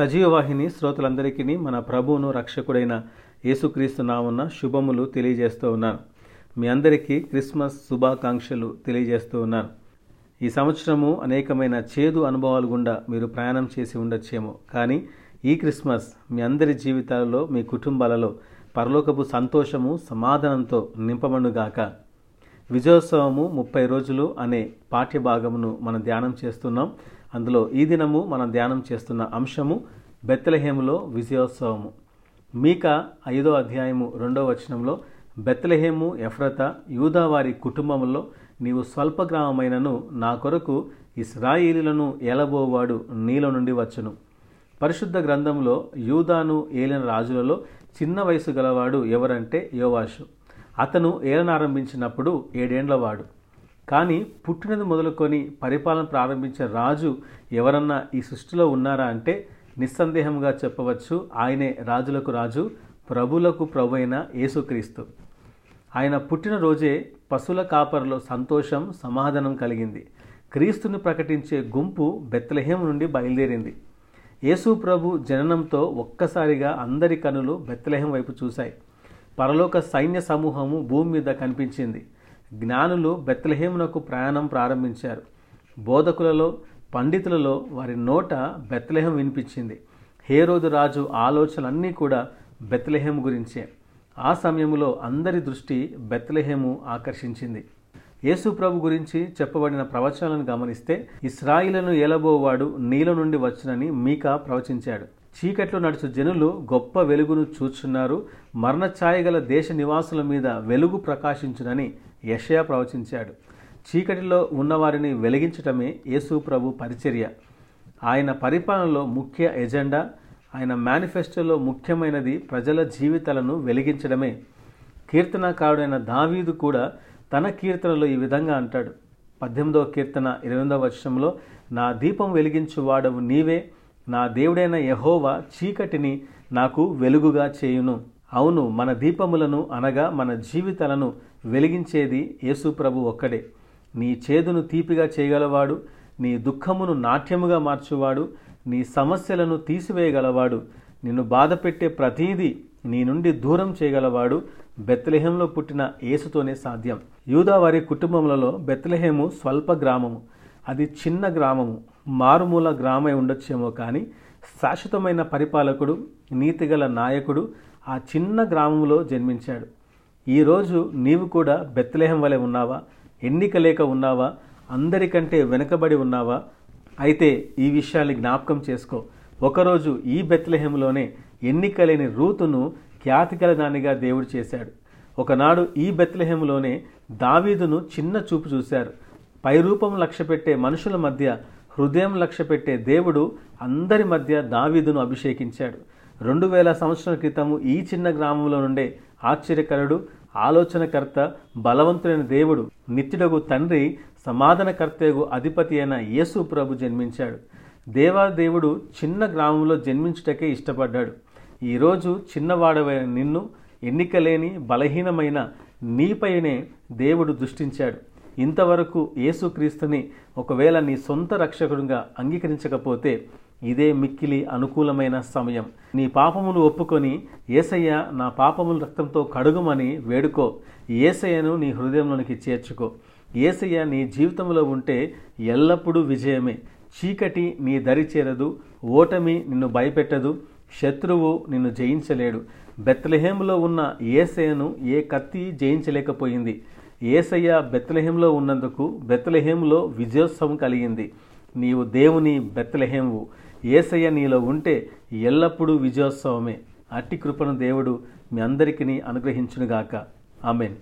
సజీవవాహిని శ్రోతలందరికీ మన ప్రభువును రక్షకుడైన యేసుక్రీస్తు నామున్న శుభములు తెలియజేస్తూ ఉన్నాను. మీ అందరికీ క్రిస్మస్ శుభాకాంక్షలు తెలియజేస్తూ ఉన్నాను. ఈ సంవత్సరము అనేకమైన చేదు అనుభవాలు గుండా మీరు ప్రయాణం చేసి ఉండొచ్చేమో. కానీ ఈ క్రిస్మస్ మీ అందరి జీవితాలలో మీ కుటుంబాలలో పరలోకపు సంతోషము సమాధానంతో నింపబడుగాక విజయోత్సవము ముప్పై రోజులు అనే పాఠ్యభాగమును మనం ధ్యానం చేస్తున్నాం. అందులో ఈ దినము మనం ధ్యానం చేస్తున్న అంశము బెత్తలహేములో విజయోత్సవము. మీక ఐదో అధ్యాయము రెండో వచనంలో బెత్తలహేము ఎఫ్రత యూదావారి కుటుంబంలో నీవు స్వల్ప గ్రామమైనను నా కొరకు ఇస్రాయిలీలను ఏలబోవాడు నీలో నుండి వచ్చును. పరిశుద్ధ గ్రంథంలో యూదాను ఏలిన రాజులలో చిన్న వయసు గలవాడు ఎవరంటే యోవాషు. అతను ఏలనారంభించినప్పుడు ఏడేండ్లవాడు. కానీ పుట్టినది మొదలుకొని పరిపాలన ప్రారంభించే రాజు ఎవరన్నా ఈ సృష్టిలో ఉన్నారా అంటే నిస్సందేహంగా చెప్పవచ్చు ఆయనే రాజులకు రాజు ప్రభులకు ప్రభు అయిన యేసుక్రీస్తు. ఆయన పుట్టినరోజే పశువుల కాపరిలో సంతోషం సమాధానం కలిగింది. క్రీస్తుని ప్రకటించే గుంపు బెత్లహేం నుండి బయలుదేరింది. యేసు ప్రభు జననంతో ఒక్కసారిగా అందరి కనులు బెత్లహేం వైపు చూశాయి. పరలోక సైన్య సమూహము భూమి మీద కనిపించింది. జ్ఞానులు బెత్లహేమునకు ప్రయాణం ప్రారంభించారు. బోధకులలో పండితులలో వారి నోట బెత్లహేం వినిపించింది. హేరోదు రాజు ఆలోచనలన్నీ కూడా బెత్లహేం గురించే. ఆ సమయంలో అందరి దృష్టి బెత్లహేము ఆకర్షించింది. యేసు ప్రభు గురించి చెప్పబడిన ప్రవచనాలను గమనిస్తే ఇస్రాయిలను ఏలబోవాడు నీల నుండి వచ్చునని మీకా ప్రవచించాడు. చీకట్లో నడుచు జనులు గొప్ప వెలుగును చూచున్నారు మరణ ఛాయగల దేశ నివాసుల మీద వెలుగు ప్రకాశించునని యషయా ప్రవచించాడు. చీకటిలో ఉన్నవారిని వెలిగించటమే యేసు ప్రభు పరిచర్య. ఆయన పరిపాలనలో ముఖ్య ఎజెండా ఆయన మేనిఫెస్టోలో ముఖ్యమైనది ప్రజల జీవితాలను వెలిగించడమే. కీర్తనకారుడైన దావీదు కూడా తన కీర్తనలో ఈ విధంగా అంటాడు. పద్దెనిమిదవ కీర్తన ఇరవైదవ వర్షంలో నా దీపం వెలిగించు వాడవు నీవే నా దేవుడైన యహోవా చీకటిని నాకు వెలుగుగా చేయును. అవును మన దీపములను అనగా మన జీవితాలను వెలిగించేది యేసు ప్రభు ఒక్కడే. నీ చేదును తీపిగా చేయగలవాడు నీ దుఃఖమును నాట్యముగా మార్చువాడు నీ సమస్యలను తీసివేయగలవాడు నిన్ను బాధపెట్టే ప్రతీది నీ నుండి దూరం చేయగలవాడు బెత్తలెహంలో పుట్టిన యేసుతోనే సాధ్యం. యూదా వారి కుటుంబములలో బెత్లెహేము స్వల్ప గ్రామము. అది చిన్న గ్రామము మారుమూల గ్రామై ఉండొచ్చేమో కానీ శాశ్వతమైన పరిపాలకుడు నీతిగల నాయకుడు ఆ చిన్న గ్రామంలో జన్మించాడు. ఈరోజు నీవు కూడా బెత్తలేహం వలె ఉన్నావా? ఎన్నిక లేక ఉన్నావా? అందరికంటే వెనుకబడి ఉన్నావా? అయితే ఈ విషయాన్ని జ్ఞాపకం చేసుకో. ఒకరోజు ఈ బెత్లెహంలోనే ఎన్నిక లేని రూతును ఖ్యాతికల దానిగా దేవుడు చేశాడు. ఒకనాడు ఈ బెత్లెహంలోనే దావీదును చిన్న చూపు చూశారు. పైరూపం లక్ష్యపెట్టే మనుషుల మధ్య హృదయం లక్ష్యపెట్టే దేవుడు అందరి మధ్య దావీదును అభిషేకించాడు. రెండు వేల సంవత్సరాల క్రితము ఈ చిన్న గ్రామంలో నుండే ఆశ్చర్యకరుడు ఆలోచనకర్త బలవంతుడైన దేవుడు నిత్యుడగు తండ్రి సమాధానకర్తయగు అధిపతి అయిన యేసు ప్రభు జన్మించాడు. దేవాదేవుడు చిన్న గ్రామంలో జన్మించుటకే ఇష్టపడ్డాడు. ఈరోజు చిన్నవాడవైన నిన్ను ఎన్నికలేని బలహీనమైన నీపైనే దేవుడు దృష్టించాడు. ఇంతవరకు యేసుక్రీస్తుని ఒకవేళ నీ సొంత రక్షకుడిగా అంగీకరించకపోతే ఇదే మిక్కిలి అనుకూలమైన సమయం. నీ పాపములు ఒప్పుకొని ఏసయ్య నా పాపముల రక్తంతో కడుగుమని వేడుకో. ఏసయ్యను నీ హృదయంలోనికి చేర్చుకో. ఏసయ్య నీ జీవితంలో ఉంటే ఎల్లప్పుడూ విజయమే. చీకటి నీ దరి చేరదు ఓటమి నిన్ను భయపెట్టదు శత్రువు నిన్ను జయించలేడు. బెత్లహేములో ఉన్న ఏసయ్యను ఏ కత్తి జయించలేకపోయింది. ఏసయ్య బెత్లహేంలో ఉన్నందుకు బెత్తలహేములో విజయోత్సవం కలిగింది. నీవు దేవుని బెత్తలహేము ఏసయ్య నీలో ఉంటే ఎల్లప్పుడూ విజయోత్సవమే. అట్టి కృపను దేవుడు మీ అందరికీ అనుగ్రహించునుగాక. ఆమెన్.